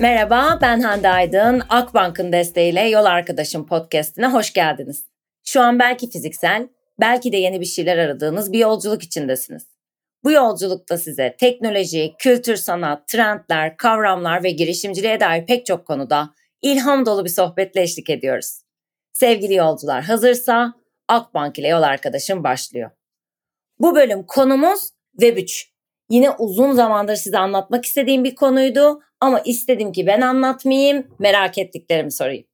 Merhaba ben Hande Aydın. Akbank'ın desteğiyle Yol Arkadaşım podcastine hoş geldiniz. Şu an belki fiziksel, belki de yeni bir şeyler aradığınız bir yolculuk içindesiniz. Bu yolculukta size teknoloji, kültür sanat, trendler, kavramlar ve girişimciliğe dair pek çok konuda ilham dolu bir sohbetle eşlik ediyoruz. Sevgili yolcular hazırsa Akbank ile Yol Arkadaşım başlıyor. Bu bölüm konumuz Web3. Yine uzun zamandır size anlatmak istediğim bir konuydu ama istedim ki ben anlatmayayım, merak ettiklerimi sorayım.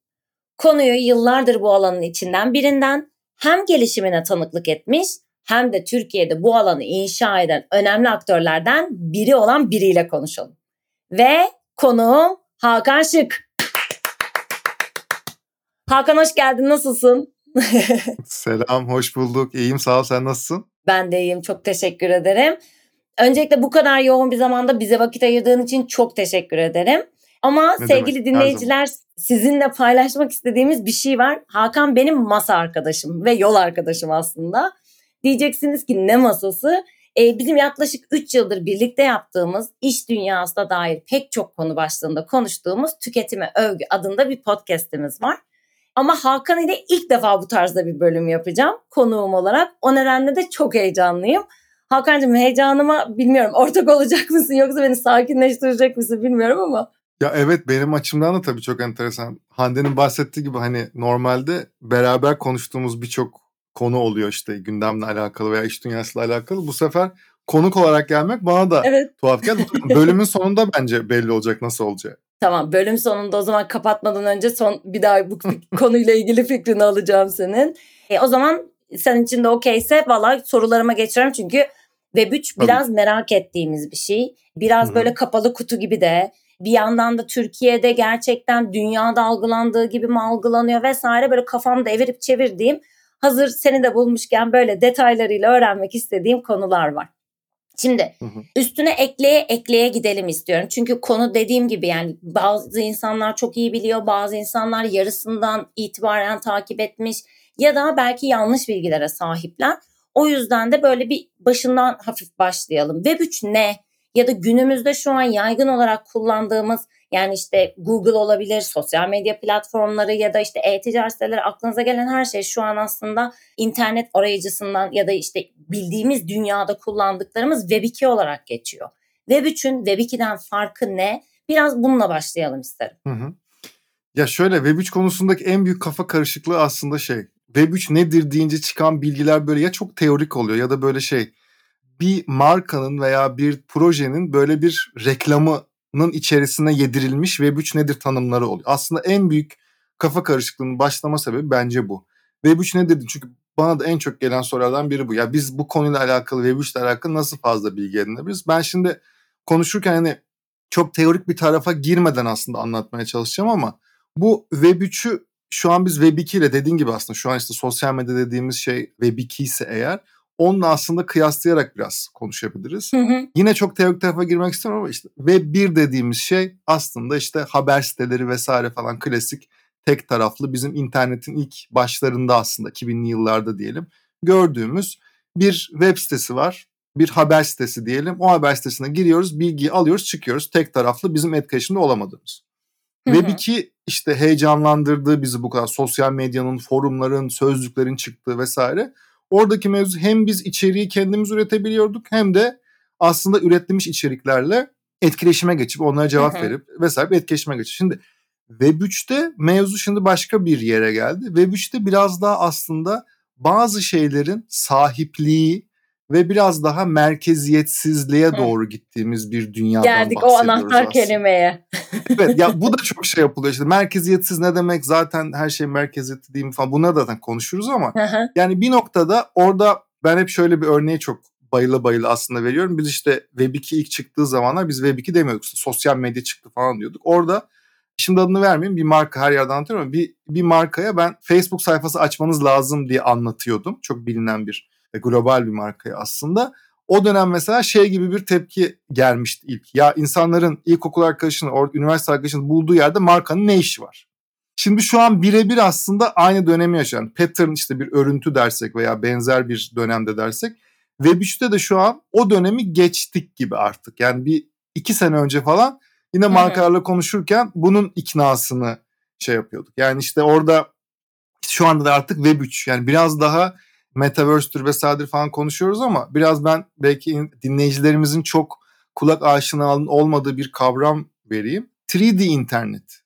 Konuyu yıllardır bu alanın içinden birinden hem gelişimine tanıklık etmiş hem de Türkiye'de bu alanı inşa eden önemli aktörlerden biri olan biriyle konuşalım. Ve konuğum Hakan Şık. Hakan hoş geldin, nasılsın? Selam, hoş bulduk. İyiyim, sağ ol. Sen nasılsın? Ben de iyiyim, çok teşekkür ederim. Öncelikle bu kadar yoğun bir zamanda bize vakit ayırdığın için çok teşekkür ederim. Ama ne sevgili demek? dinleyiciler sizinle paylaşmak istediğimiz bir şey var. Hakan benim masa arkadaşım ve yol arkadaşım aslında. Diyeceksiniz ki ne masası? Ee, bizim yaklaşık 3 yıldır birlikte yaptığımız iş dünyasına dair pek çok konu başlığında konuştuğumuz Tüketime Övgü adında bir podcastimiz var. Ama Hakan ile ilk defa bu tarzda bir bölüm yapacağım konuğum olarak. O nedenle de çok heyecanlıyım. Hakan'cığım heyecanıma bilmiyorum ortak olacak mısın yoksa beni sakinleştirecek misin bilmiyorum ama. Ya evet benim açımdan da tabii çok enteresan. Hande'nin bahsettiği gibi hani normalde beraber konuştuğumuz birçok konu oluyor işte gündemle alakalı veya iş dünyasıyla alakalı. Bu sefer konuk olarak gelmek bana da evet. tuhaf geldi. Bölümün sonunda bence belli olacak nasıl olacak. Tamam bölüm sonunda o zaman kapatmadan önce son bir daha bu konuyla ilgili fikrini alacağım senin. E, o zaman senin için de okeyse valla sorularıma geçiyorum çünkü Web 3 biraz merak ettiğimiz bir şey. Biraz Hı-hı. böyle kapalı kutu gibi de bir yandan da Türkiye'de gerçekten dünyada algılandığı gibi mi algılanıyor vesaire böyle kafamda evirip çevirdiğim hazır seni de bulmuşken böyle detaylarıyla öğrenmek istediğim konular var. Şimdi hı hı. üstüne ekleye ekleye gidelim istiyorum. Çünkü konu dediğim gibi yani bazı insanlar çok iyi biliyor, bazı insanlar yarısından itibaren takip etmiş ya da belki yanlış bilgilere sahipler. O yüzden de böyle bir başından hafif başlayalım. Web 3 ne? Ya da günümüzde şu an yaygın olarak kullandığımız yani işte Google olabilir, sosyal medya platformları ya da işte e-ticaret siteleri aklınıza gelen her şey şu an aslında internet arayıcısından ya da işte bildiğimiz dünyada kullandıklarımız Web 2 olarak geçiyor. Web 3'ün Web 2'den farkı ne? Biraz bununla başlayalım isterim. Hı hı. Ya şöyle Web 3 konusundaki en büyük kafa karışıklığı aslında şey Web3 nedir deyince çıkan bilgiler böyle ya çok teorik oluyor ya da böyle şey bir markanın veya bir projenin böyle bir reklamının içerisine yedirilmiş Web3 nedir tanımları oluyor. Aslında en büyük kafa karışıklığının başlama sebebi bence bu. Web3 nedir? Çünkü bana da en çok gelen sorulardan biri bu. Ya biz bu konuyla alakalı Web3 ile alakalı nasıl fazla bilgi edinebiliriz? Ben şimdi konuşurken hani çok teorik bir tarafa girmeden aslında anlatmaya çalışacağım ama bu Web3'ü şu an biz Web 2 ile dediğin gibi aslında şu an işte sosyal medya dediğimiz şey Web 2 ise eğer onunla aslında kıyaslayarak biraz konuşabiliriz. Hı hı. Yine çok teorik tarafa girmek istemiyorum ama işte Web 1 dediğimiz şey aslında işte haber siteleri vesaire falan klasik tek taraflı bizim internetin ilk başlarında aslında 2000'li yıllarda diyelim gördüğümüz bir web sitesi var. Bir haber sitesi diyelim. O haber sitesine giriyoruz, bilgiyi alıyoruz, çıkıyoruz. Tek taraflı bizim etkileşimde olamadığımız. Web 2 işte heyecanlandırdığı bizi bu kadar sosyal medyanın, forumların, sözlüklerin çıktığı vesaire. Oradaki mevzu hem biz içeriği kendimiz üretebiliyorduk hem de aslında üretilmiş içeriklerle etkileşime geçip onlara cevap verip vesaire etkileşime geçip. Şimdi Web 3'te mevzu şimdi başka bir yere geldi. Web 3'te biraz daha aslında bazı şeylerin sahipliği ve biraz daha merkeziyetsizliğe doğru gittiğimiz bir dünyadan Geldik o anahtar aslında. kelimeye. evet ya bu da çok şey yapılıyor işte merkeziyetsiz ne demek zaten her şey merkeziyetli değil mi falan bunları da zaten konuşuruz ama yani bir noktada orada ben hep şöyle bir örneği çok bayıla bayıla aslında veriyorum. Biz işte Web2 ilk çıktığı zamanlar biz Web2 demiyorduk. Sosyal medya çıktı falan diyorduk. Orada şimdi adını vermeyeyim bir marka her yerden anlatıyorum ama bir, bir markaya ben Facebook sayfası açmanız lazım diye anlatıyordum. Çok bilinen bir global bir markaya aslında. O dönem mesela şey gibi bir tepki gelmişti ilk. Ya insanların ilkokul arkadaşını, üniversite arkadaşını bulduğu yerde markanın ne işi var? Şimdi şu an birebir aslında aynı dönemi yaşayan pattern işte bir örüntü dersek veya benzer bir dönemde dersek Web 3'te de şu an o dönemi geçtik gibi artık. Yani bir iki sene önce falan Yine markalarla konuşurken bunun iknasını şey yapıyorduk. Yani işte orada şu anda da artık Web 3 yani biraz daha Metaverse'tür vesairedir falan konuşuyoruz ama biraz ben belki dinleyicilerimizin çok kulak aşina olmadığı bir kavram vereyim. 3D internet.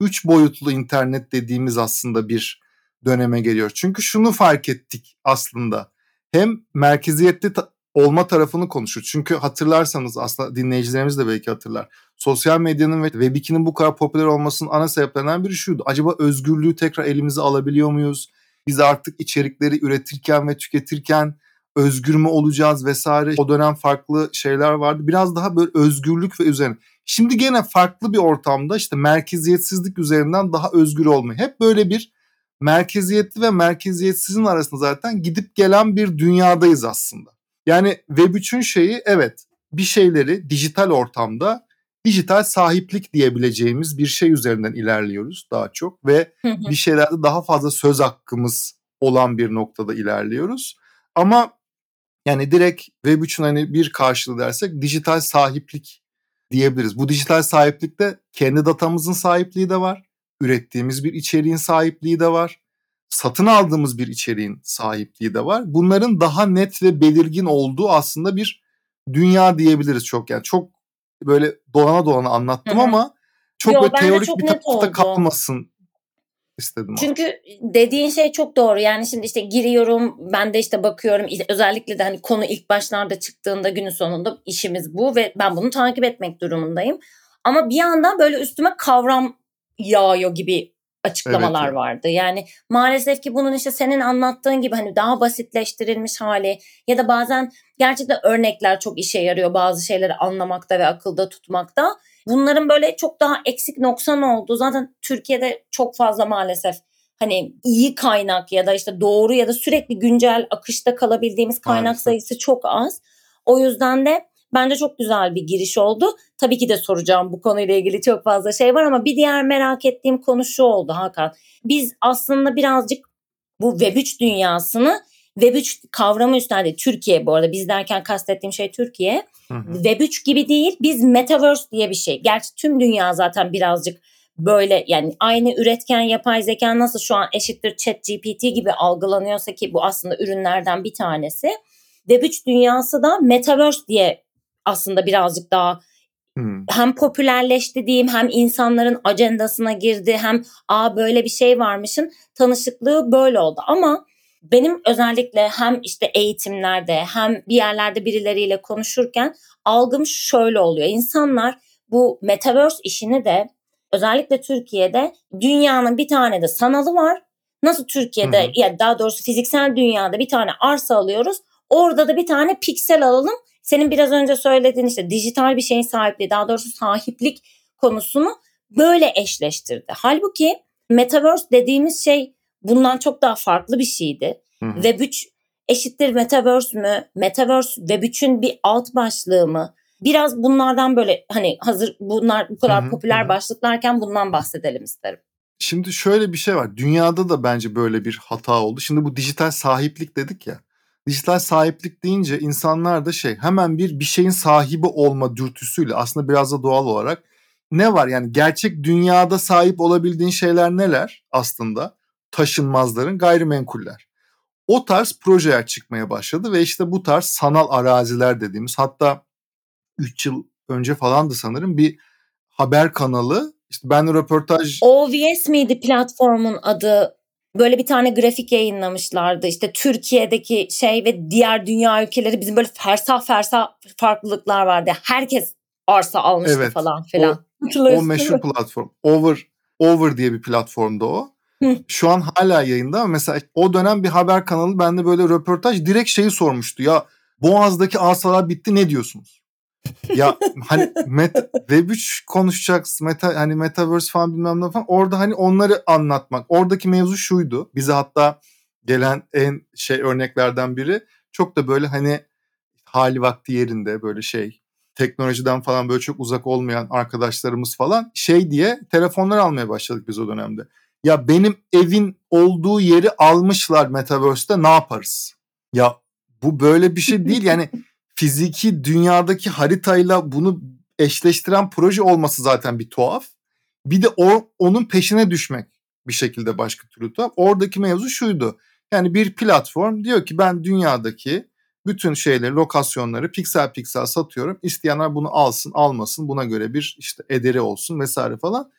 Üç boyutlu internet dediğimiz aslında bir döneme geliyor. Çünkü şunu fark ettik aslında. Hem merkeziyetli ta- olma tarafını konuşur. Çünkü hatırlarsanız aslında dinleyicilerimiz de belki hatırlar. Sosyal medyanın ve Web2'nin bu kadar popüler olmasının ana sebeplerinden biri şuydu. Acaba özgürlüğü tekrar elimize alabiliyor muyuz? Biz artık içerikleri üretirken ve tüketirken özgür mü olacağız vesaire. O dönem farklı şeyler vardı. Biraz daha böyle özgürlük ve üzerine. Şimdi gene farklı bir ortamda işte merkeziyetsizlik üzerinden daha özgür olmayı. Hep böyle bir merkeziyetli ve merkeziyetsizin arasında zaten gidip gelen bir dünyadayız aslında. Yani Web3'ün şeyi evet bir şeyleri dijital ortamda dijital sahiplik diyebileceğimiz bir şey üzerinden ilerliyoruz daha çok ve bir şeylerde daha fazla söz hakkımız olan bir noktada ilerliyoruz. Ama yani direkt Web3'ün hani bir karşılığı dersek dijital sahiplik diyebiliriz. Bu dijital sahiplikte kendi datamızın sahipliği de var. Ürettiğimiz bir içeriğin sahipliği de var. Satın aldığımız bir içeriğin sahipliği de var. Bunların daha net ve belirgin olduğu aslında bir dünya diyebiliriz çok yani. Çok böyle dolana dolana anlattım Hı-hı. ama çok Yo, böyle teorik çok bir tarafta kalmasın istedim. Çünkü abi. dediğin şey çok doğru. Yani şimdi işte giriyorum, ben de işte bakıyorum. Özellikle de hani konu ilk başlarda çıktığında günün sonunda işimiz bu ve ben bunu takip etmek durumundayım. Ama bir yandan böyle üstüme kavram yağıyor gibi açıklamalar evet. vardı. Yani maalesef ki bunun işte senin anlattığın gibi hani daha basitleştirilmiş hali ya da bazen gerçekten örnekler çok işe yarıyor bazı şeyleri anlamakta ve akılda tutmakta. Bunların böyle çok daha eksik noksan olduğu zaten Türkiye'de çok fazla maalesef hani iyi kaynak ya da işte doğru ya da sürekli güncel akışta kalabildiğimiz kaynak Maalesef. sayısı çok az. O yüzden de bence çok güzel bir giriş oldu. Tabii ki de soracağım bu konuyla ilgili çok fazla şey var ama bir diğer merak ettiğim konu şu oldu Hakan. Biz aslında birazcık bu Web3 dünyasını Web3 kavramı üstlendi. Türkiye bu arada biz derken kastettiğim şey Türkiye. Hı hı. Web3 gibi değil biz Metaverse diye bir şey. Gerçi tüm dünya zaten birazcık böyle yani aynı üretken yapay zeka nasıl şu an eşittir chat GPT gibi algılanıyorsa ki bu aslında ürünlerden bir tanesi. Web3 dünyası da Metaverse diye aslında birazcık daha Hmm. Hem popülerleşti diyeyim hem insanların ajandasına girdi hem a böyle bir şey varmışın tanışıklığı böyle oldu ama benim özellikle hem işte eğitimlerde hem bir yerlerde birileriyle konuşurken algım şöyle oluyor. İnsanlar bu metaverse işini de özellikle Türkiye'de dünyanın bir tane de sanalı var. Nasıl Türkiye'de ya yani daha doğrusu fiziksel dünyada bir tane arsa alıyoruz. Orada da bir tane piksel alalım. Senin biraz önce söylediğin işte dijital bir şeyin sahipliği daha doğrusu sahiplik konusunu böyle eşleştirdi. Halbuki metaverse dediğimiz şey bundan çok daha farklı bir şeydi. Hı hı. Web 3 eşittir Metaverse mü? Metaverse Web 3'ün bir alt başlığı mı? Biraz bunlardan böyle hani hazır bunlar bu kadar hı hı, popüler hı. başlıklarken bundan bahsedelim isterim. Şimdi şöyle bir şey var. Dünyada da bence böyle bir hata oldu. Şimdi bu dijital sahiplik dedik ya. Dijital sahiplik deyince insanlar da şey hemen bir bir şeyin sahibi olma dürtüsüyle aslında biraz da doğal olarak ne var yani gerçek dünyada sahip olabildiğin şeyler neler aslında? taşınmazların gayrimenkuller. O tarz projeler çıkmaya başladı ve işte bu tarz sanal araziler dediğimiz hatta 3 yıl önce falandı sanırım bir haber kanalı işte ben röportaj... OVS miydi platformun adı? Böyle bir tane grafik yayınlamışlardı. İşte Türkiye'deki şey ve diğer dünya ülkeleri bizim böyle fersah fersah farklılıklar vardı. Herkes arsa almıştı evet, falan filan. O, o meşhur platform. Over Over diye bir platformda o. Şu an hala yayında ama mesela o dönem bir haber kanalı bende böyle röportaj direkt şeyi sormuştu. Ya Boğaz'daki asalar bitti ne diyorsunuz? Ya hani met, Web3 konuşacağız, meta hani metaverse falan bilmem ne falan. Orada hani onları anlatmak. Oradaki mevzu şuydu. Bize hatta gelen en şey örneklerden biri çok da böyle hani hali vakti yerinde böyle şey teknolojiden falan böyle çok uzak olmayan arkadaşlarımız falan şey diye telefonlar almaya başladık biz o dönemde ya benim evin olduğu yeri almışlar Metaverse'te ne yaparız? Ya bu böyle bir şey değil yani fiziki dünyadaki haritayla bunu eşleştiren proje olması zaten bir tuhaf. Bir de o onun peşine düşmek bir şekilde başka türlü tuhaf. Oradaki mevzu şuydu. Yani bir platform diyor ki ben dünyadaki bütün şeyleri, lokasyonları piksel piksel satıyorum. İsteyenler bunu alsın, almasın. Buna göre bir işte ederi olsun vesaire falan.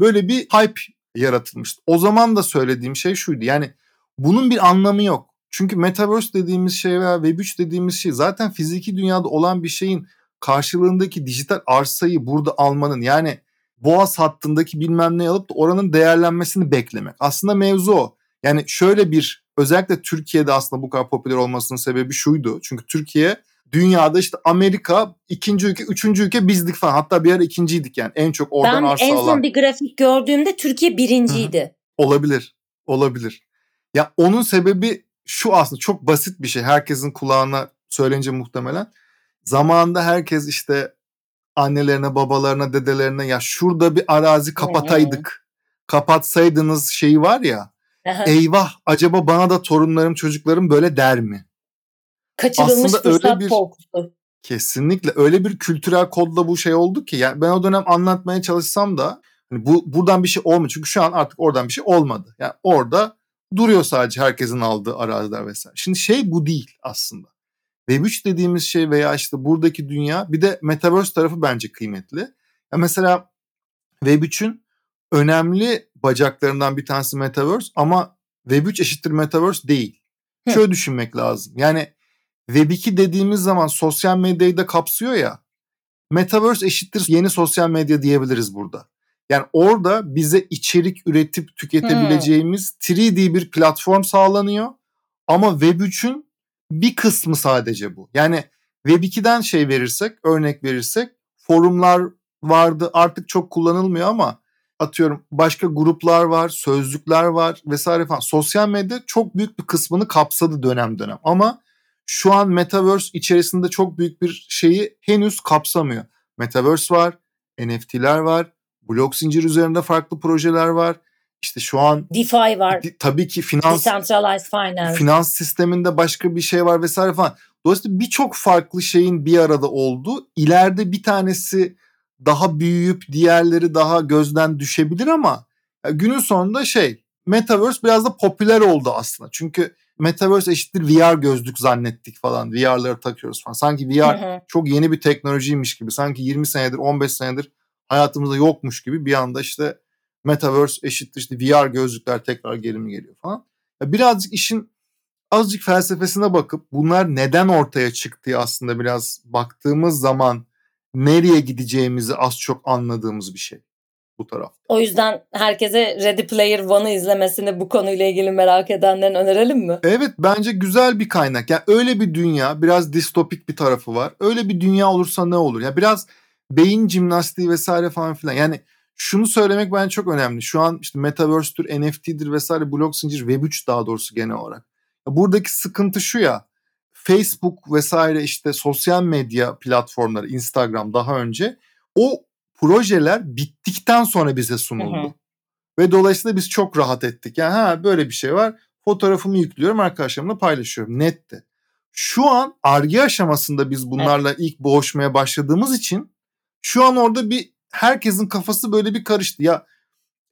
Böyle bir hype yaratılmıştı. O zaman da söylediğim şey şuydu. Yani bunun bir anlamı yok. Çünkü metaverse dediğimiz şey veya web3 dediğimiz şey zaten fiziki dünyada olan bir şeyin karşılığındaki dijital arsayı burada almanın yani boğaz hattındaki bilmem ne alıp da oranın değerlenmesini beklemek. Aslında mevzu o. Yani şöyle bir özellikle Türkiye'de aslında bu kadar popüler olmasının sebebi şuydu. Çünkü Türkiye dünyada işte Amerika ikinci ülke, üçüncü ülke bizdik falan. Hatta bir ara ikinciydik yani en çok oradan ben arsa alan. Ben en son bir grafik gördüğümde Türkiye birinciydi. Hı-hı. Olabilir, olabilir. Ya onun sebebi şu aslında çok basit bir şey. Herkesin kulağına söylenince muhtemelen. Zamanında herkes işte annelerine, babalarına, dedelerine ya şurada bir arazi kapataydık. Kapatsaydınız şeyi var ya. eyvah acaba bana da torunlarım, çocuklarım böyle der mi? Kaçırılmış Aslında öyle bir, korkusu. Kesinlikle öyle bir kültürel kodla bu şey oldu ki yani ben o dönem anlatmaya çalışsam da hani bu buradan bir şey olmuyor. Çünkü şu an artık oradan bir şey olmadı. Yani orada duruyor sadece herkesin aldığı araziler vesaire. Şimdi şey bu değil aslında. Web3 dediğimiz şey veya işte buradaki dünya bir de Metaverse tarafı bence kıymetli. Ya mesela Web3'ün önemli bacaklarından bir tanesi Metaverse ama Web3 eşittir Metaverse değil. Hı. Şöyle düşünmek lazım. Yani Web2 dediğimiz zaman sosyal medyayı da kapsıyor ya. Metaverse eşittir yeni sosyal medya diyebiliriz burada. Yani orada bize içerik üretip tüketebileceğimiz hmm. 3D bir platform sağlanıyor. Ama Web3'ün bir kısmı sadece bu. Yani Web2'den şey verirsek, örnek verirsek forumlar vardı artık çok kullanılmıyor ama atıyorum başka gruplar var, sözlükler var vesaire falan. Sosyal medya çok büyük bir kısmını kapsadı dönem dönem ama şu an Metaverse içerisinde çok büyük bir şeyi henüz kapsamıyor. Metaverse var, NFT'ler var, blok zincir üzerinde farklı projeler var. İşte şu an DeFi var. Di, tabii ki finans Decentralized finance. Finans sisteminde başka bir şey var vesaire falan. Dolayısıyla birçok farklı şeyin bir arada olduğu. İleride bir tanesi daha büyüyüp diğerleri daha gözden düşebilir ama günün sonunda şey Metaverse biraz da popüler oldu aslında. Çünkü Metaverse eşittir VR gözlük zannettik falan. VR'ları takıyoruz falan. Sanki VR hı hı. çok yeni bir teknolojiymiş gibi. Sanki 20 senedir 15 senedir hayatımızda yokmuş gibi bir anda işte Metaverse eşittir işte VR gözlükler tekrar geri mi geliyor falan. Birazcık işin azıcık felsefesine bakıp bunlar neden ortaya çıktığı aslında biraz baktığımız zaman nereye gideceğimizi az çok anladığımız bir şey bu tarafta. O yüzden herkese Ready Player One'ı izlemesini bu konuyla ilgili merak edenlerin önerelim mi? Evet bence güzel bir kaynak. Yani öyle bir dünya biraz distopik bir tarafı var. Öyle bir dünya olursa ne olur? Ya yani biraz beyin jimnastiği vesaire falan filan. Yani şunu söylemek bence çok önemli. Şu an işte Metaverse'tür, NFT'dir vesaire blok zincir Web3 daha doğrusu genel olarak. Buradaki sıkıntı şu ya. Facebook vesaire işte sosyal medya platformları Instagram daha önce o projeler bittikten sonra bize sunuldu. Hı hı. Ve dolayısıyla biz çok rahat ettik. Yani ha böyle bir şey var. Fotoğrafımı yüklüyorum arkadaşlarımla paylaşıyorum. Netti. Şu an arge aşamasında biz bunlarla evet. ilk boğuşmaya başladığımız için şu an orada bir herkesin kafası böyle bir karıştı. Ya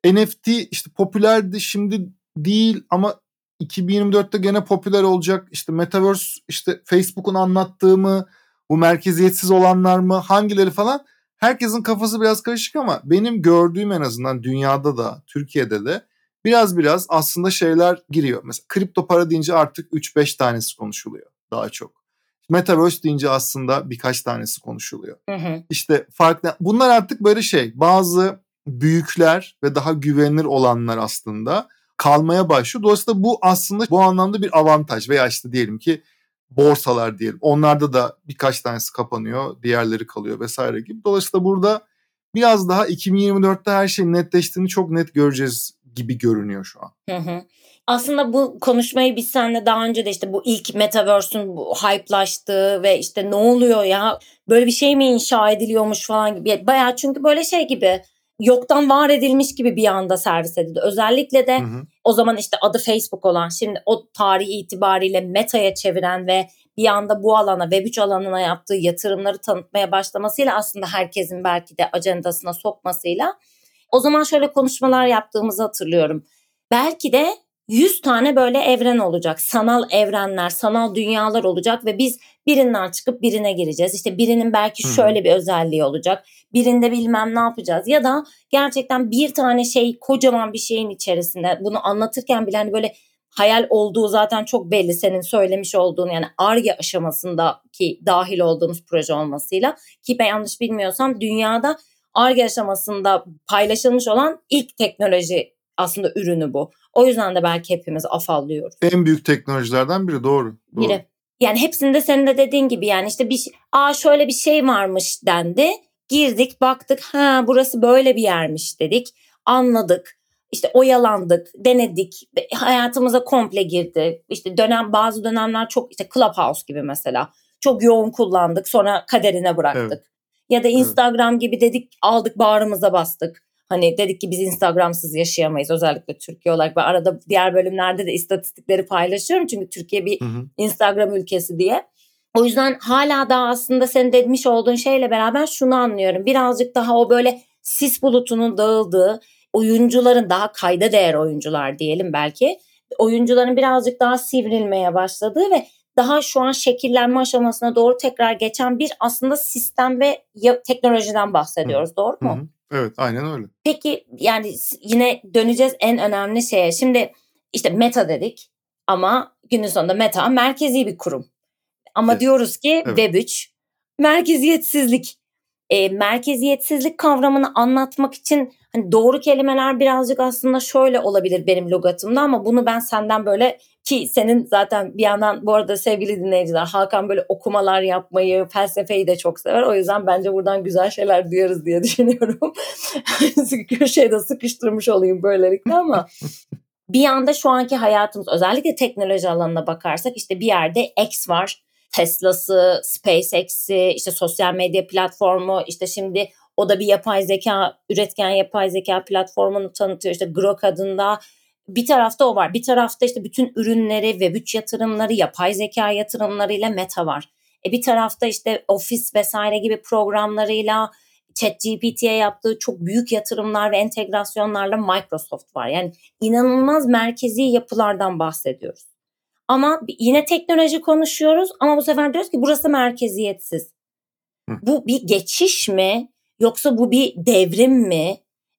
NFT işte popülerdi şimdi değil ama 2024'te gene popüler olacak. İşte Metaverse işte Facebook'un anlattığı mı bu merkeziyetsiz olanlar mı hangileri falan herkesin kafası biraz karışık ama benim gördüğüm en azından dünyada da Türkiye'de de biraz biraz aslında şeyler giriyor. Mesela kripto para deyince artık 3-5 tanesi konuşuluyor daha çok. Metaverse deyince aslında birkaç tanesi konuşuluyor. Hı hı. İşte farklı bunlar artık böyle şey bazı büyükler ve daha güvenilir olanlar aslında kalmaya başlıyor. Dolayısıyla bu aslında bu anlamda bir avantaj veya işte diyelim ki borsalar diyelim. Onlarda da birkaç tanesi kapanıyor, diğerleri kalıyor vesaire gibi. Dolayısıyla burada biraz daha 2024'te her şeyin netleştiğini çok net göreceğiz gibi görünüyor şu an. Hı hı. Aslında bu konuşmayı biz seninle daha önce de işte bu ilk Metaverse'ün hype'laştığı ve işte ne oluyor ya böyle bir şey mi inşa ediliyormuş falan gibi. Bayağı çünkü böyle şey gibi yoktan var edilmiş gibi bir anda servis edildi. Özellikle de hı hı. o zaman işte adı Facebook olan şimdi o tarih itibariyle Meta'ya çeviren ve bir anda bu alana Web3 alanına yaptığı yatırımları tanıtmaya başlamasıyla aslında herkesin belki de ajandasına sokmasıyla o zaman şöyle konuşmalar yaptığımızı hatırlıyorum. Belki de 100 tane böyle evren olacak. Sanal evrenler, sanal dünyalar olacak ve biz birinden çıkıp birine gireceğiz. İşte birinin belki şöyle bir özelliği olacak. Birinde bilmem ne yapacağız. Ya da gerçekten bir tane şey kocaman bir şeyin içerisinde bunu anlatırken bile hani böyle hayal olduğu zaten çok belli senin söylemiş olduğun yani ARGE aşamasındaki dahil olduğumuz proje olmasıyla ki ben yanlış bilmiyorsam dünyada ARGE aşamasında paylaşılmış olan ilk teknoloji aslında ürünü bu. O yüzden de belki hepimiz afallıyoruz. En büyük teknolojilerden biri doğru. doğru. Biri. Yani hepsinde senin de dediğin gibi yani işte bir aa şöyle bir şey varmış dendi. Girdik baktık ha burası böyle bir yermiş dedik. Anladık. İşte oyalandık, denedik, hayatımıza komple girdi. İşte dönem bazı dönemler çok işte Clubhouse gibi mesela çok yoğun kullandık sonra kaderine bıraktık. Evet. Ya da Instagram evet. gibi dedik aldık bağrımıza bastık. Hani dedik ki biz Instagram'sız yaşayamayız özellikle Türkiye olarak. Ben arada diğer bölümlerde de istatistikleri paylaşıyorum. Çünkü Türkiye bir hı hı. Instagram ülkesi diye. O yüzden hala daha aslında senin demiş olduğun şeyle beraber şunu anlıyorum. Birazcık daha o böyle sis bulutunun dağıldığı, oyuncuların daha kayda değer oyuncular diyelim belki. Oyuncuların birazcık daha sivrilmeye başladığı ve daha şu an şekillenme aşamasına doğru tekrar geçen bir aslında sistem ve teknolojiden bahsediyoruz. Hı. Doğru mu? Hı. Evet aynen öyle. Peki yani yine döneceğiz en önemli şeye. Şimdi işte meta dedik ama günün sonunda meta merkezi bir kurum. Ama evet. diyoruz ki evet. Web3 merkeziyetsizlik. E, merkeziyetsizlik kavramını anlatmak için hani doğru kelimeler birazcık aslında şöyle olabilir benim logatımda ama bunu ben senden böyle ki senin zaten bir yandan bu arada sevgili dinleyiciler Hakan böyle okumalar yapmayı, felsefeyi de çok sever. O yüzden bence buradan güzel şeyler duyarız diye düşünüyorum. Köşeye de sıkıştırmış olayım böylelikle ama bir yanda şu anki hayatımız özellikle teknoloji alanına bakarsak işte bir yerde X var. Tesla'sı, SpaceX'i, işte sosyal medya platformu, işte şimdi o da bir yapay zeka, üretken yapay zeka platformunu tanıtıyor. İşte Grok adında bir tarafta o var. Bir tarafta işte bütün ürünleri ve güç yatırımları, yapay zeka yatırımlarıyla Meta var. E bir tarafta işte Office vesaire gibi programlarıyla ChatGPT'ye yaptığı çok büyük yatırımlar ve entegrasyonlarla Microsoft var. Yani inanılmaz merkezi yapılardan bahsediyoruz. Ama yine teknoloji konuşuyoruz ama bu sefer diyoruz ki burası merkeziyetsiz. Hı. Bu bir geçiş mi yoksa bu bir devrim mi?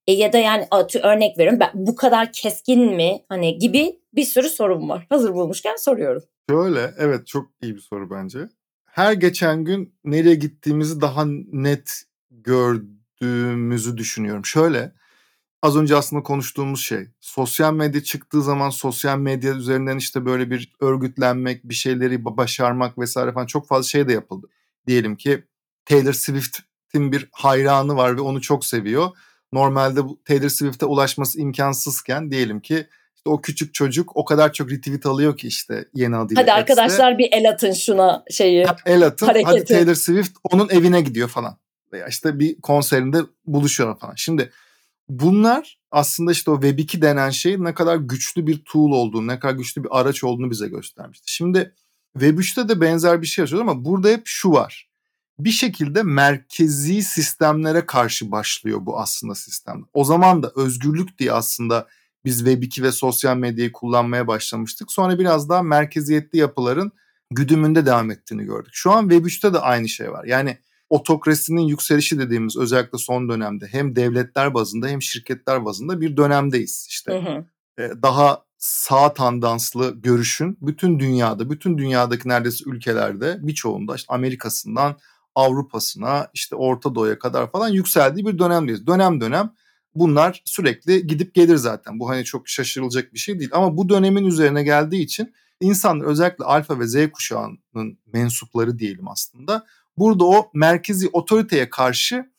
E, ya da yani atı örnek veriyorum ben, bu kadar keskin mi hani gibi bir sürü sorum var. Hazır bulmuşken soruyorum. Şöyle evet çok iyi bir soru bence. Her geçen gün nereye gittiğimizi daha net gördüğümüzü düşünüyorum. Şöyle az önce aslında konuştuğumuz şey sosyal medya çıktığı zaman sosyal medya üzerinden işte böyle bir örgütlenmek, bir şeyleri başarmak vesaire falan çok fazla şey de yapıldı. Diyelim ki Taylor Swift'in bir hayranı var ve onu çok seviyor normalde bu Taylor Swift'e ulaşması imkansızken diyelim ki işte o küçük çocuk o kadar çok retweet alıyor ki işte yeni adıyla. Hadi X'de. arkadaşlar bir el atın şuna şeyi. El atın. Hareketi. Hadi Taylor Swift onun evine gidiyor falan. Veya işte bir konserinde buluşuyor falan. Şimdi bunlar aslında işte o Web2 denen şey ne kadar güçlü bir tool olduğunu, ne kadar güçlü bir araç olduğunu bize göstermişti. Şimdi Web3'te de benzer bir şey yaşıyoruz ama burada hep şu var bir şekilde merkezi sistemlere karşı başlıyor bu aslında sistem. O zaman da özgürlük diye aslında biz Web2 ve sosyal medyayı kullanmaya başlamıştık. Sonra biraz daha merkeziyetli yapıların güdümünde devam ettiğini gördük. Şu an Web3'te de aynı şey var. Yani otokrasinin yükselişi dediğimiz özellikle son dönemde hem devletler bazında hem şirketler bazında bir dönemdeyiz. İşte hı hı. daha sağ tandanslı görüşün bütün dünyada, bütün dünyadaki neredeyse ülkelerde birçoğunda işte Amerika'sından Avrupa'sına işte Orta Doğu'ya kadar falan yükseldiği bir dönemdeyiz. Dönem dönem bunlar sürekli gidip gelir zaten. Bu hani çok şaşırılacak bir şey değil. Ama bu dönemin üzerine geldiği için insanlar özellikle alfa ve Z kuşağının mensupları diyelim aslında. Burada o merkezi otoriteye karşı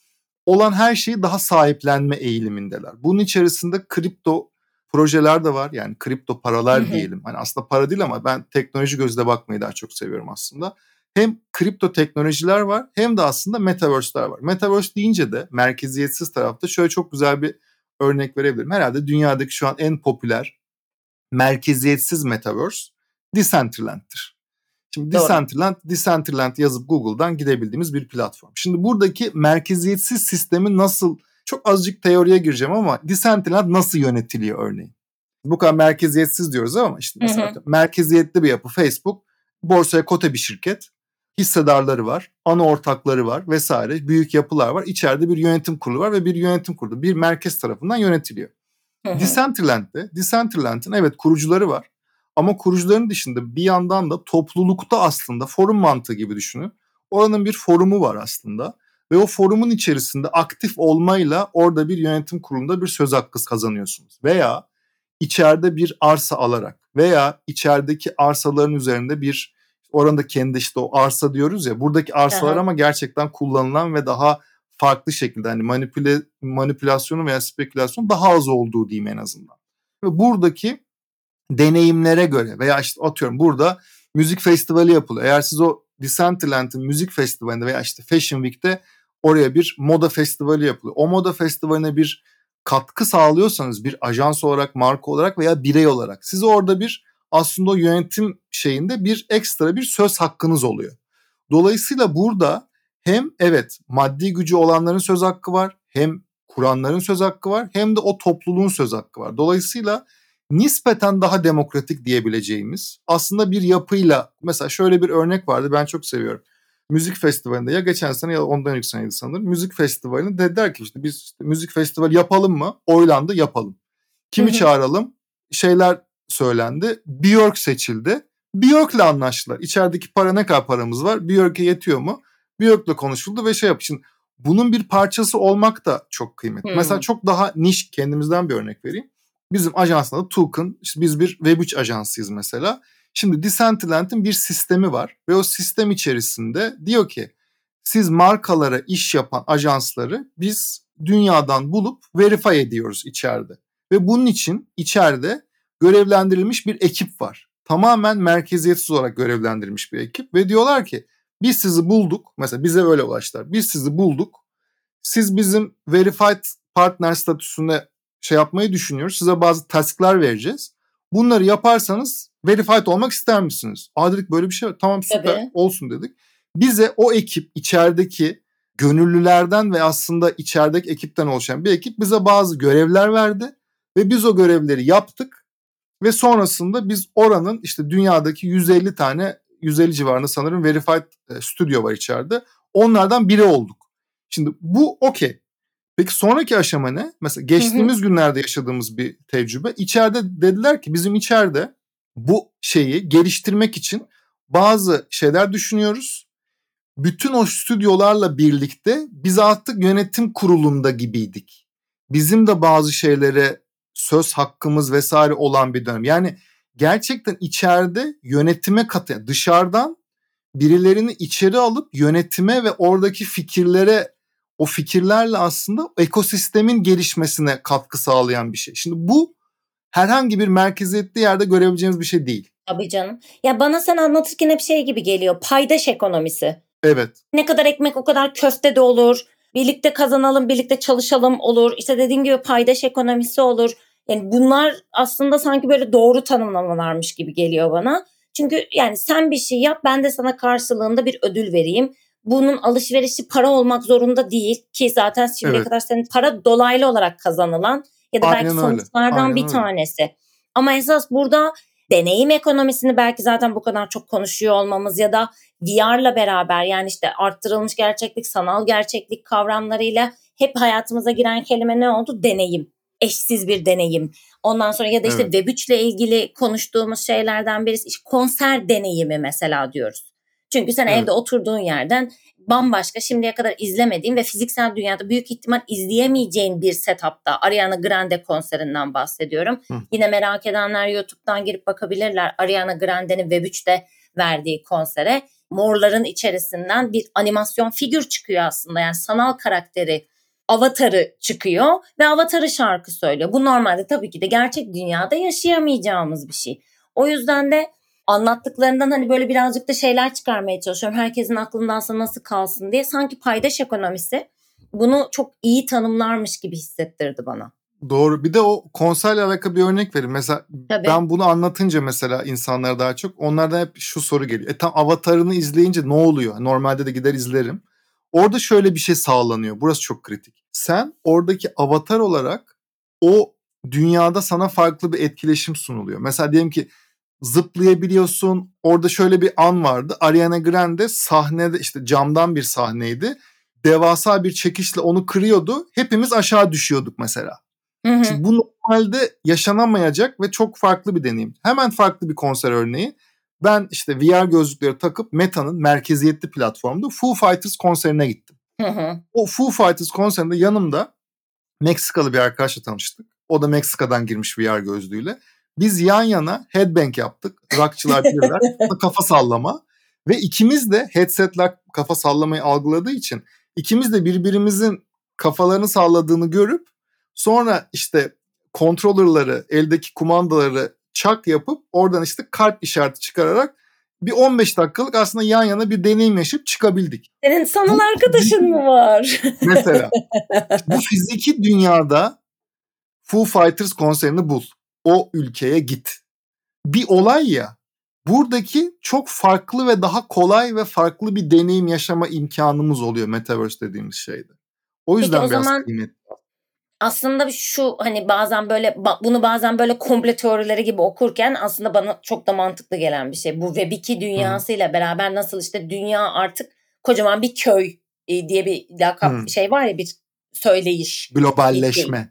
olan her şeyi daha sahiplenme eğilimindeler. Bunun içerisinde kripto projeler de var. Yani kripto paralar diyelim. Hani aslında para değil ama ben teknoloji gözle bakmayı daha çok seviyorum aslında hem kripto teknolojiler var hem de aslında metaverse'ler var. Metaverse deyince de merkeziyetsiz tarafta şöyle çok güzel bir örnek verebilirim. Herhalde dünyadaki şu an en popüler merkeziyetsiz metaverse Decentraland'tir. Şimdi Decentraland, Decentraland yazıp Google'dan gidebildiğimiz bir platform. Şimdi buradaki merkeziyetsiz sistemi nasıl çok azıcık teoriye gireceğim ama Decentraland nasıl yönetiliyor örneğin? Bu kadar merkeziyetsiz diyoruz ama işte mesela hı hı. merkeziyetli bir yapı Facebook borsaya kote bir şirket hissedarları var, ana ortakları var vesaire büyük yapılar var. İçeride bir yönetim kurulu var ve bir yönetim kurulu bir merkez tarafından yönetiliyor. Decentraland'de, Decentraland'ın evet kurucuları var. Ama kurucuların dışında bir yandan da toplulukta aslında forum mantığı gibi düşünün. Oranın bir forumu var aslında. Ve o forumun içerisinde aktif olmayla orada bir yönetim kurulunda bir söz hakkı kazanıyorsunuz. Veya içeride bir arsa alarak veya içerideki arsaların üzerinde bir oranda kendi işte o arsa diyoruz ya buradaki arsalar Aha. ama gerçekten kullanılan ve daha farklı şekilde hani manipüle manipülasyonu veya spekülasyon daha az olduğu diyeyim en azından. Ve buradaki deneyimlere göre veya işte atıyorum burada müzik festivali yapılıyor. Eğer siz o Decentraland'ın müzik festivalinde veya işte Fashion Week'te oraya bir moda festivali yapılıyor. O moda festivaline bir katkı sağlıyorsanız bir ajans olarak, marka olarak veya birey olarak siz orada bir aslında o yönetim şeyinde bir ekstra bir söz hakkınız oluyor. Dolayısıyla burada hem evet maddi gücü olanların söz hakkı var, hem kuranların söz hakkı var, hem de o topluluğun söz hakkı var. Dolayısıyla nispeten daha demokratik diyebileceğimiz aslında bir yapıyla mesela şöyle bir örnek vardı ben çok seviyorum. Müzik festivalinde ya geçen sene ya ondan önceki seneydi sanırım. Müzik festivalinde dediler ki işte biz işte müzik festivali yapalım mı? Oylandı yapalım. Kimi çağıralım? Şeyler söylendi. Björk seçildi. Björk'le anlaştılar. İçerideki para ne kadar paramız var? Björk'e yetiyor mu? Björk'le konuşuldu ve şey yap. Şimdi bunun bir parçası olmak da çok kıymetli. Hmm. Mesela çok daha niş kendimizden bir örnek vereyim. Bizim ajansın adı Token. İşte biz bir Web3 ajansıyız mesela. Şimdi Decentraland'ın bir sistemi var ve o sistem içerisinde diyor ki siz markalara iş yapan ajansları biz dünyadan bulup verify ediyoruz içeride. Ve bunun için içeride görevlendirilmiş bir ekip var. Tamamen merkeziyetsiz olarak görevlendirilmiş bir ekip ve diyorlar ki biz sizi bulduk. Mesela bize öyle ulaştılar. Biz sizi bulduk. Siz bizim verified partner statüsünde şey yapmayı düşünüyoruz. Size bazı tasklar vereceğiz. Bunları yaparsanız verified olmak ister misiniz? Aa dedik böyle bir şey var. Tamam süper Tabii. olsun dedik. Bize o ekip içerideki gönüllülerden ve aslında içerideki ekipten oluşan bir ekip bize bazı görevler verdi. Ve biz o görevleri yaptık. Ve sonrasında biz oranın işte dünyadaki 150 tane 150 civarında sanırım verified e, stüdyo var içeride. Onlardan biri olduk. Şimdi bu okey. Peki sonraki aşama ne? Mesela geçtiğimiz hı hı. günlerde yaşadığımız bir tecrübe. İçeride dediler ki bizim içeride bu şeyi geliştirmek için bazı şeyler düşünüyoruz. Bütün o stüdyolarla birlikte biz artık yönetim kurulunda gibiydik. Bizim de bazı şeylere söz hakkımız vesaire olan bir dönem. Yani gerçekten içeride yönetime katı dışarıdan birilerini içeri alıp yönetime ve oradaki fikirlere o fikirlerle aslında ekosistemin gelişmesine katkı sağlayan bir şey. Şimdi bu herhangi bir merkeziyetli yerde görebileceğimiz bir şey değil. Tabii canım. Ya bana sen anlatırken hep şey gibi geliyor. Paydaş ekonomisi. Evet. Ne kadar ekmek o kadar köfte de olur. Birlikte kazanalım, birlikte çalışalım olur. İşte dediğim gibi paydaş ekonomisi olur. Yani bunlar aslında sanki böyle doğru tanımlamalarmış gibi geliyor bana. Çünkü yani sen bir şey yap ben de sana karşılığında bir ödül vereyim. Bunun alışverişi para olmak zorunda değil ki zaten şimdiye evet. kadar senin para dolaylı olarak kazanılan ya da Aynen belki sonuçlardan Aynen bir öyle. tanesi. Ama esas burada deneyim ekonomisini belki zaten bu kadar çok konuşuyor olmamız ya da VR'la beraber yani işte arttırılmış gerçeklik, sanal gerçeklik kavramlarıyla hep hayatımıza giren kelime ne oldu? Deneyim. Eşsiz bir deneyim. Ondan sonra ya da işte evet. Web3 ile ilgili konuştuğumuz şeylerden birisi işte konser deneyimi mesela diyoruz. Çünkü sen evet. evde oturduğun yerden bambaşka şimdiye kadar izlemediğin ve fiziksel dünyada büyük ihtimal izleyemeyeceğin bir setupta Ariana Grande konserinden bahsediyorum. Hı. Yine merak edenler YouTube'dan girip bakabilirler Ariana Grande'nin Web3'te verdiği konsere. Morların içerisinden bir animasyon figür çıkıyor aslında yani sanal karakteri avatarı çıkıyor ve avatarı şarkı söylüyor. Bu normalde tabii ki de gerçek dünyada yaşayamayacağımız bir şey. O yüzden de anlattıklarından hani böyle birazcık da şeyler çıkarmaya çalışıyorum. Herkesin aklındansa nasıl kalsın diye. Sanki paydaş ekonomisi bunu çok iyi tanımlarmış gibi hissettirdi bana. Doğru. Bir de o konserle alakalı bir örnek verin. Mesela Tabii. ben bunu anlatınca mesela insanlara daha çok onlardan hep şu soru geliyor. E tam avatarını izleyince ne oluyor? Normalde de gider izlerim. Orada şöyle bir şey sağlanıyor. Burası çok kritik. Sen oradaki avatar olarak o dünyada sana farklı bir etkileşim sunuluyor. Mesela diyelim ki zıplayabiliyorsun. Orada şöyle bir an vardı. Ariana Grande sahnede işte camdan bir sahneydi. Devasa bir çekişle onu kırıyordu. Hepimiz aşağı düşüyorduk mesela. Hı hı. Şimdi bu normalde yaşanamayacak ve çok farklı bir deneyim. Hemen farklı bir konser örneği. Ben işte VR gözlükleri takıp Meta'nın merkeziyetli platformda Foo Fighters konserine gittim. Hı hı. O Foo Fighters konserinde yanımda Meksikalı bir arkadaşla tanıştık. O da Meksika'dan girmiş VR gözlüğüyle. Biz yan yana headbang yaptık. Rockçılar bilirler. kafa sallama. Ve ikimiz de headsetler kafa sallamayı algıladığı için ikimiz de birbirimizin kafalarını salladığını görüp sonra işte kontrolörleri, eldeki kumandaları çak yapıp oradan işte kalp işareti çıkararak bir 15 dakikalık aslında yan yana bir deneyim yaşayıp çıkabildik. Senin sanal arkadaşın mı var? Mesela bu fiziki dünyada Foo Fighters konserini bul. O ülkeye git. Bir olay ya. Buradaki çok farklı ve daha kolay ve farklı bir deneyim yaşama imkanımız oluyor Metaverse dediğimiz şeyde. O yüzden Peki o biraz zaman kıymetli. Aslında şu hani bazen böyle bunu bazen böyle komple teorileri gibi okurken aslında bana çok da mantıklı gelen bir şey. Bu Web 2 dünyasıyla beraber nasıl işte dünya artık kocaman bir köy e, diye bir lakap Hı. şey var ya bir söyleyiş. Globalleşme.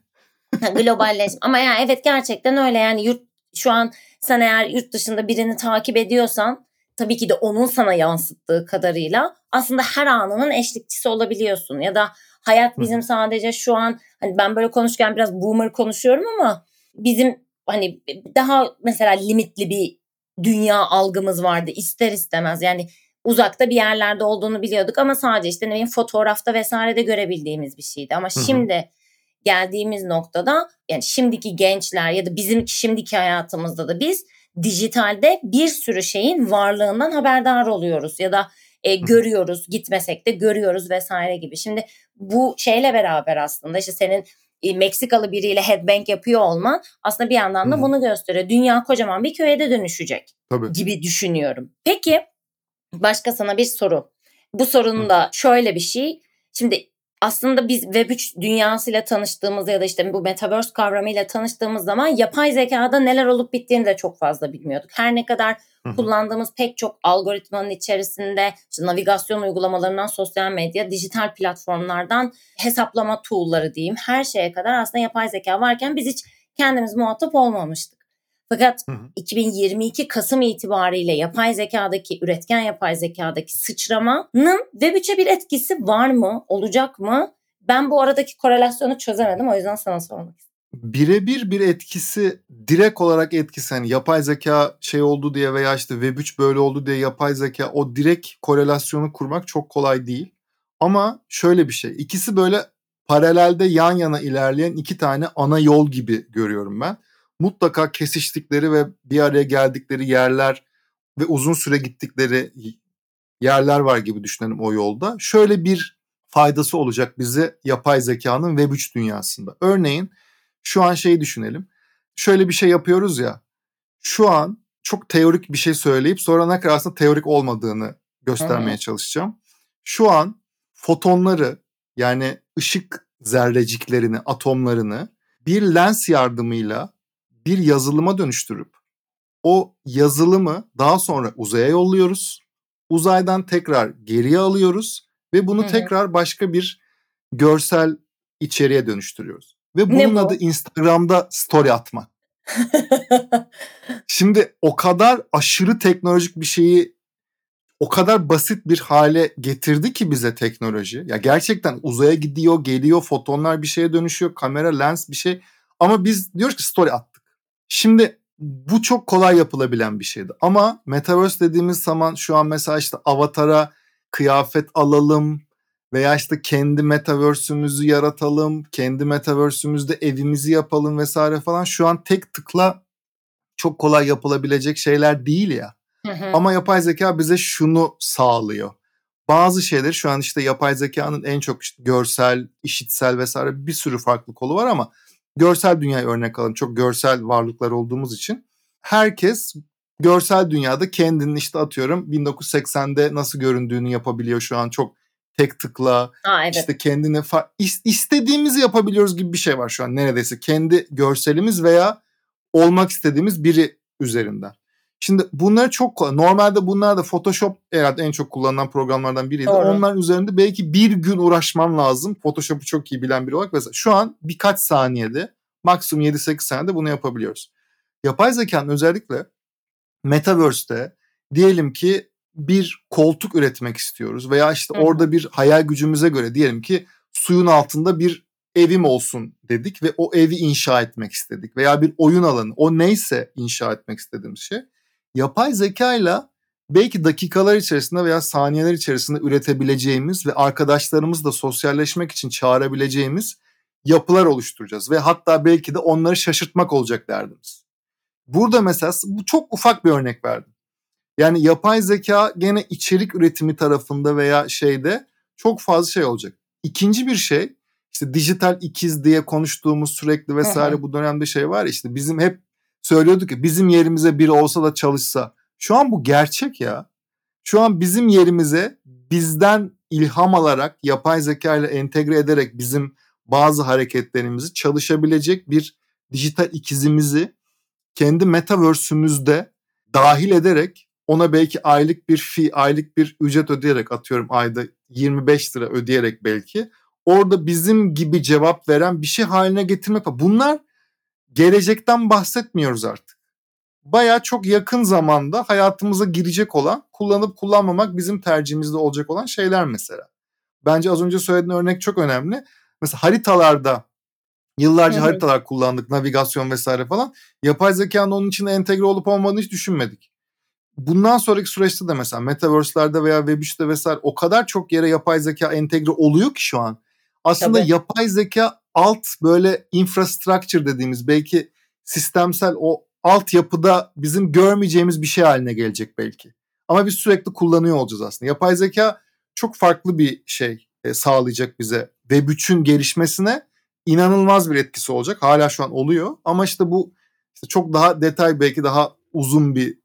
Globalleşme. Ama yani evet gerçekten öyle yani yurt şu an sen eğer yurt dışında birini takip ediyorsan tabii ki de onun sana yansıttığı kadarıyla aslında her anının eşlikçisi olabiliyorsun ya da hayat bizim sadece şu an hani ben böyle konuşurken biraz boomer konuşuyorum ama bizim hani daha mesela limitli bir dünya algımız vardı ister istemez. Yani uzakta bir yerlerde olduğunu biliyorduk ama sadece işte ne bileyim fotoğrafta vesairede görebildiğimiz bir şeydi. Ama hı. şimdi geldiğimiz noktada yani şimdiki gençler ya da bizim şimdiki hayatımızda da biz dijitalde bir sürü şeyin varlığından haberdar oluyoruz ya da e, görüyoruz gitmesek de görüyoruz vesaire gibi. Şimdi bu şeyle beraber aslında işte senin e, Meksikalı biriyle headbang yapıyor olman aslında bir yandan da bunu gösteriyor. Dünya kocaman bir köye de dönüşecek Tabii. gibi düşünüyorum. Peki başka sana bir soru. Bu sorunun da şöyle bir şey. Şimdi aslında biz Web3 dünyasıyla tanıştığımızda ya da işte bu Metaverse kavramıyla tanıştığımız zaman yapay zekada neler olup bittiğini de çok fazla bilmiyorduk. Her ne kadar kullandığımız pek çok algoritmanın içerisinde işte navigasyon uygulamalarından sosyal medya, dijital platformlardan hesaplama tool'ları diyeyim her şeye kadar aslında yapay zeka varken biz hiç kendimiz muhatap olmamıştık. Fakat Hı hı. 2022 Kasım itibariyle yapay zekadaki, üretken yapay zekadaki sıçramanın Web3'e bir etkisi var mı? Olacak mı? Ben bu aradaki korelasyonu çözemedim. O yüzden sana sormak istedim. birebir bir etkisi direkt olarak etkisi hani yapay zeka şey oldu diye veya işte Web3 böyle oldu diye yapay zeka o direkt korelasyonu kurmak çok kolay değil. Ama şöyle bir şey ikisi böyle paralelde yan yana ilerleyen iki tane ana yol gibi görüyorum ben. Mutlaka kesiştikleri ve bir araya geldikleri yerler ve uzun süre gittikleri yerler var gibi düşünelim o yolda. Şöyle bir faydası olacak bize yapay zekanın Web3 dünyasında. Örneğin şu an şeyi düşünelim. Şöyle bir şey yapıyoruz ya. Şu an çok teorik bir şey söyleyip sonra ne kadar aslında teorik olmadığını göstermeye hı. çalışacağım. Şu an fotonları yani ışık zerreciklerini, atomlarını bir lens yardımıyla bir yazılıma dönüştürüp o yazılımı daha sonra uzaya yolluyoruz. Uzaydan tekrar geriye alıyoruz ve bunu Hı hı. tekrar başka bir görsel içeriğe dönüştürüyoruz. Ve bunun bu? adı Instagram'da story atmak. Şimdi o kadar aşırı teknolojik bir şeyi o kadar basit bir hale getirdi ki bize teknoloji. Ya gerçekten uzaya gidiyor, geliyor, fotonlar bir şeye dönüşüyor, kamera, lens bir şey. Ama biz diyoruz ki story attık. Şimdi bu çok kolay yapılabilen bir şeydi. Ama Metaverse dediğimiz zaman şu an mesela işte avatara kıyafet alalım veya işte kendi metaverse'ümüzü yaratalım, kendi metaverse'ümüzde evimizi yapalım vesaire falan şu an tek tıkla çok kolay yapılabilecek şeyler değil ya. Hı hı. Ama yapay zeka bize şunu sağlıyor. Bazı şeyleri şu an işte yapay zekanın en çok işte görsel, işitsel vesaire bir sürü farklı kolu var ama görsel dünyayı örnek alalım. Çok görsel varlıklar olduğumuz için. Herkes görsel dünyada kendinin işte atıyorum 1980'de nasıl göründüğünü yapabiliyor şu an çok tek tıkla Aa, evet. işte kendini istediğimizi yapabiliyoruz gibi bir şey var şu an neredeyse kendi görselimiz veya olmak istediğimiz biri üzerinden. Şimdi bunları çok kolay. Normalde bunlar da Photoshop herhalde en çok kullanılan programlardan biriydi. Doğru. Onlar üzerinde belki bir gün uğraşman lazım. Photoshop'u çok iyi bilen biri olarak. Mesela şu an birkaç saniyede maksimum 7-8 saniyede bunu yapabiliyoruz. Yapay zekanın özellikle Metaverse'te diyelim ki bir koltuk üretmek istiyoruz veya işte Hı. orada bir hayal gücümüze göre diyelim ki suyun altında bir evim olsun dedik ve o evi inşa etmek istedik veya bir oyun alanı o neyse inşa etmek istediğimiz şey yapay zekayla belki dakikalar içerisinde veya saniyeler içerisinde üretebileceğimiz ve arkadaşlarımızla sosyalleşmek için çağırabileceğimiz yapılar oluşturacağız ve hatta belki de onları şaşırtmak olacak derdimiz. Burada mesela bu çok ufak bir örnek verdim. Yani yapay zeka gene içerik üretimi tarafında veya şeyde çok fazla şey olacak. İkinci bir şey işte dijital ikiz diye konuştuğumuz sürekli vesaire bu dönemde şey var işte bizim hep söylüyorduk ki bizim yerimize biri olsa da çalışsa. Şu an bu gerçek ya. Şu an bizim yerimize bizden ilham alarak yapay zeka ile entegre ederek bizim bazı hareketlerimizi çalışabilecek bir dijital ikizimizi kendi metaverse'ümüzde dahil ederek ona belki aylık bir fi, aylık bir ücret ödeyerek atıyorum ayda 25 lira ödeyerek belki orada bizim gibi cevap veren bir şey haline getirmek. Bunlar gelecekten bahsetmiyoruz artık. Baya çok yakın zamanda hayatımıza girecek olan, kullanıp kullanmamak bizim tercihimizde olacak olan şeyler mesela. Bence az önce söylediğin örnek çok önemli. Mesela haritalarda yıllarca hı. haritalar kullandık, navigasyon vesaire falan. Yapay zekanın onun içine entegre olup olmadığını hiç düşünmedik. Bundan sonraki süreçte de mesela Metaverse'lerde veya Web3'te vesaire o kadar çok yere yapay zeka entegre oluyor ki şu an. Aslında Tabii. yapay zeka alt böyle infrastructure dediğimiz belki sistemsel o altyapıda bizim görmeyeceğimiz bir şey haline gelecek belki. Ama biz sürekli kullanıyor olacağız aslında. Yapay zeka çok farklı bir şey e, sağlayacak bize. Web3'ün gelişmesine inanılmaz bir etkisi olacak. Hala şu an oluyor. Ama işte bu işte çok daha detay belki daha uzun bir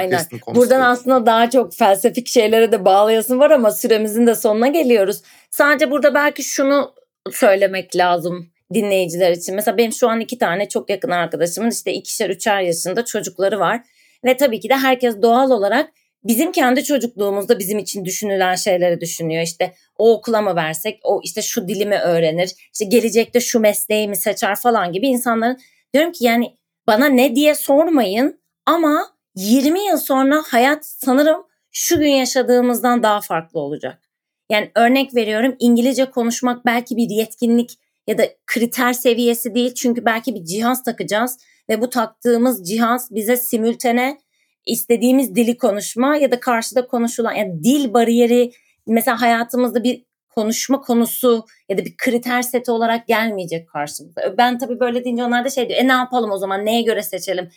podcast'ın konusu. Buradan aslında daha çok felsefik şeylere de bağlayasın var ama süremizin de sonuna geliyoruz. Sadece burada belki şunu söylemek lazım dinleyiciler için. Mesela benim şu an iki tane çok yakın arkadaşımın işte ikişer üçer yaşında çocukları var. Ve tabii ki de herkes doğal olarak bizim kendi çocukluğumuzda bizim için düşünülen şeyleri düşünüyor. İşte o okula mı versek, o işte şu dilimi öğrenir, işte gelecekte şu mesleği mi seçer falan gibi insanların diyorum ki yani bana ne diye sormayın ama 20 yıl sonra hayat sanırım şu gün yaşadığımızdan daha farklı olacak. Yani örnek veriyorum İngilizce konuşmak belki bir yetkinlik ya da kriter seviyesi değil. Çünkü belki bir cihaz takacağız ve bu taktığımız cihaz bize simültene istediğimiz dili konuşma ya da karşıda konuşulan yani dil bariyeri mesela hayatımızda bir konuşma konusu ya da bir kriter seti olarak gelmeyecek karşımıza. Ben tabii böyle deyince onlar da şey diyor. E ne yapalım o zaman neye göre seçelim?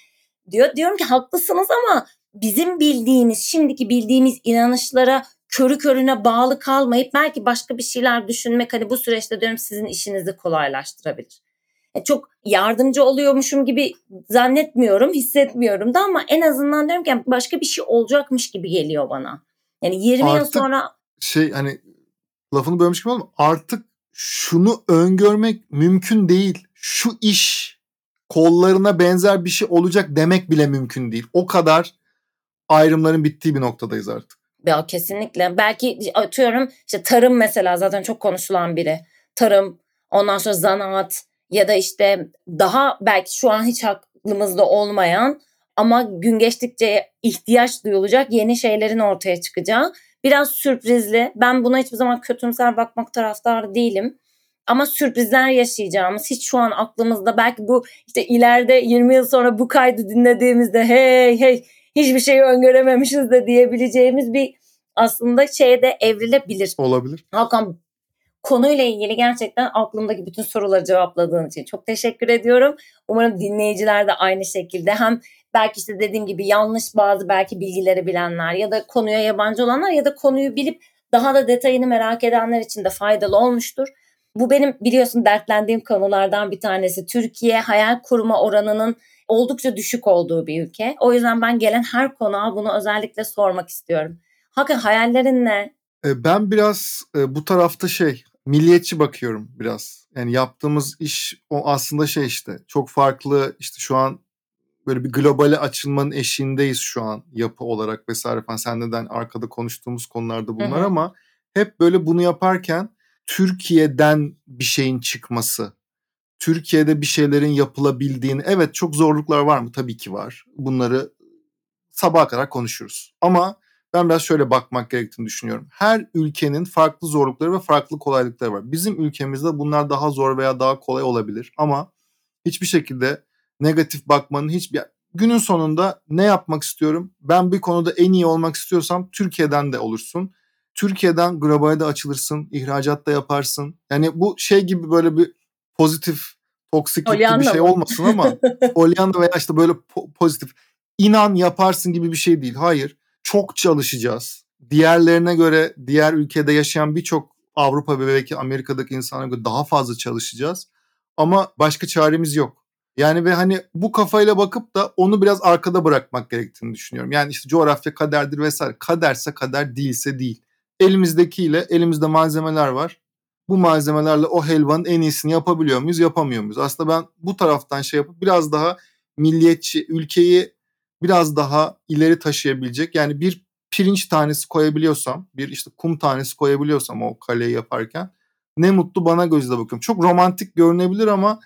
Diyor. Diyorum ki haklısınız ama bizim bildiğimiz, şimdiki bildiğimiz inanışlara körü körüne bağlı kalmayıp belki başka bir şeyler düşünmek hani bu süreçte diyorum sizin işinizi kolaylaştırabilir. E çok yardımcı oluyormuşum gibi zannetmiyorum, hissetmiyorum da ama en azından diyorum ki yani başka bir şey olacakmış gibi geliyor bana. Yani 20 yıl Artık- sonra şey hani lafını bölmüş gibi olma artık şunu öngörmek mümkün değil. Şu iş kollarına benzer bir şey olacak demek bile mümkün değil. O kadar ayrımların bittiği bir noktadayız artık. Ya kesinlikle. Belki atıyorum işte tarım mesela zaten çok konuşulan biri. Tarım, ondan sonra zanaat ya da işte daha belki şu an hiç aklımızda olmayan ama gün geçtikçe ihtiyaç duyulacak yeni şeylerin ortaya çıkacağı. Biraz sürprizli. Ben buna hiçbir zaman kötümser bakmak taraftarı değilim. Ama sürprizler yaşayacağımız hiç şu an aklımızda belki bu işte ileride 20 yıl sonra bu kaydı dinlediğimizde hey hey hiçbir şeyi öngörememişiz de diyebileceğimiz bir aslında şeye de evrilebilir. Olabilir. Hakan konuyla ilgili gerçekten aklımdaki bütün soruları cevapladığın için çok teşekkür ediyorum. Umarım dinleyiciler de aynı şekilde hem belki işte dediğim gibi yanlış bazı belki bilgileri bilenler ya da konuya yabancı olanlar ya da konuyu bilip daha da detayını merak edenler için de faydalı olmuştur. Bu benim biliyorsun dertlendiğim konulardan bir tanesi. Türkiye hayal kurma oranının oldukça düşük olduğu bir ülke. O yüzden ben gelen her konuğa bunu özellikle sormak istiyorum. Hakan hayallerin ne? E, ben biraz e, bu tarafta şey milliyetçi bakıyorum biraz. Yani yaptığımız iş o aslında şey işte çok farklı işte şu an böyle bir globale açılmanın eşiğindeyiz şu an yapı olarak vesaire falan. Sen neden arkada konuştuğumuz konularda bunlar hı hı. ama hep böyle bunu yaparken Türkiye'den bir şeyin çıkması, Türkiye'de bir şeylerin yapılabildiğini, evet çok zorluklar var mı? Tabii ki var. Bunları sabaha kadar konuşuruz. Ama ben biraz şöyle bakmak gerektiğini düşünüyorum. Her ülkenin farklı zorlukları ve farklı kolaylıkları var. Bizim ülkemizde bunlar daha zor veya daha kolay olabilir ama hiçbir şekilde negatif bakmanın hiçbir günün sonunda ne yapmak istiyorum? Ben bir konuda en iyi olmak istiyorsam Türkiye'den de olursun. Türkiye'den globale de açılırsın, ihracat da yaparsın. Yani bu şey gibi böyle bir pozitif, toksik bir şey olmasın ama Pollyanna veya işte böyle po- pozitif inan yaparsın gibi bir şey değil. Hayır. Çok çalışacağız. Diğerlerine göre diğer ülkede yaşayan birçok Avrupa ve belki Amerika'daki insanlara göre daha fazla çalışacağız. Ama başka çaremiz yok. Yani ve hani bu kafayla bakıp da onu biraz arkada bırakmak gerektiğini düşünüyorum. Yani işte coğrafya kaderdir vesaire. Kaderse kader değilse değil. Elimizdekiyle elimizde malzemeler var. Bu malzemelerle o helvanın en iyisini yapabiliyor muyuz, yapamıyor muyuz? Aslında ben bu taraftan şey yapıp biraz daha milliyetçi, ülkeyi biraz daha ileri taşıyabilecek. Yani bir pirinç tanesi koyabiliyorsam, bir işte kum tanesi koyabiliyorsam o kaleyi yaparken ne mutlu bana gözle bakıyorum. Çok romantik görünebilir ama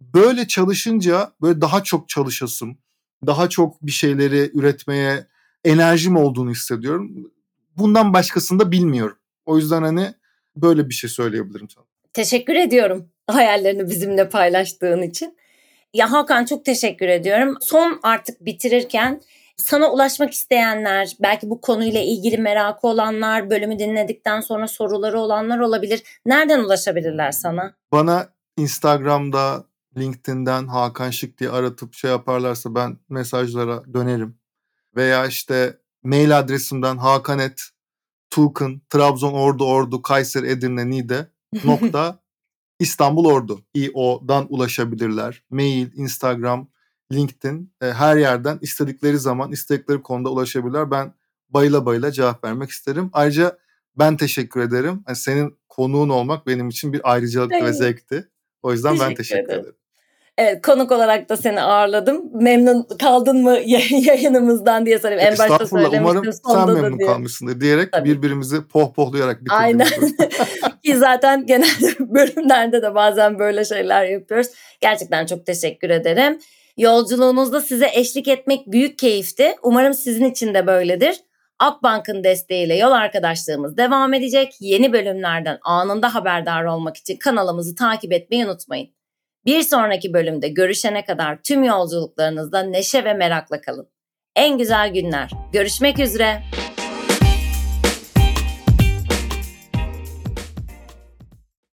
böyle çalışınca böyle daha çok çalışasım, daha çok bir şeyleri üretmeye enerjim olduğunu hissediyorum. Bundan başkasını da bilmiyorum. O yüzden hani böyle bir şey söyleyebilirim sana. Teşekkür ediyorum hayallerini bizimle paylaştığın için. Ya Hakan çok teşekkür ediyorum. Son artık bitirirken sana ulaşmak isteyenler, belki bu konuyla ilgili merakı olanlar, bölümü dinledikten sonra soruları olanlar olabilir. Nereden ulaşabilirler sana? Bana Instagram'da, LinkedIn'den Hakan Şık diye aratıp şey yaparlarsa ben mesajlara dönerim. Veya işte mail adresimden hakanet Tuğkın, Trabzon, Ordu, Ordu, Kayseri, Edirne, Niğde nokta İstanbul Ordu IO'dan ulaşabilirler. Mail, Instagram, LinkedIn e, her yerden istedikleri zaman istedikleri konuda ulaşabilirler. Ben bayıla bayıla cevap vermek isterim. Ayrıca ben teşekkür ederim. Yani senin konuğun olmak benim için bir ayrıcalıktı ve zevkti. O yüzden teşekkür ben teşekkür ederim. ederim. Evet konuk olarak da seni ağırladım. Memnun kaldın mı yayınımızdan diye sorayım. En başta söylemiştim. Umarım sen memnun diye. kalmışsındır diyerek Tabii. birbirimizi pohpohlayarak bitirdik. Aynen. Ki zaten genelde bölümlerde de bazen böyle şeyler yapıyoruz. Gerçekten çok teşekkür ederim. Yolculuğunuzda size eşlik etmek büyük keyifti. Umarım sizin için de böyledir. Akbank'ın desteğiyle yol arkadaşlığımız devam edecek. Yeni bölümlerden anında haberdar olmak için kanalımızı takip etmeyi unutmayın. Bir sonraki bölümde görüşene kadar tüm yolculuklarınızda neşe ve merakla kalın. En güzel günler. Görüşmek üzere.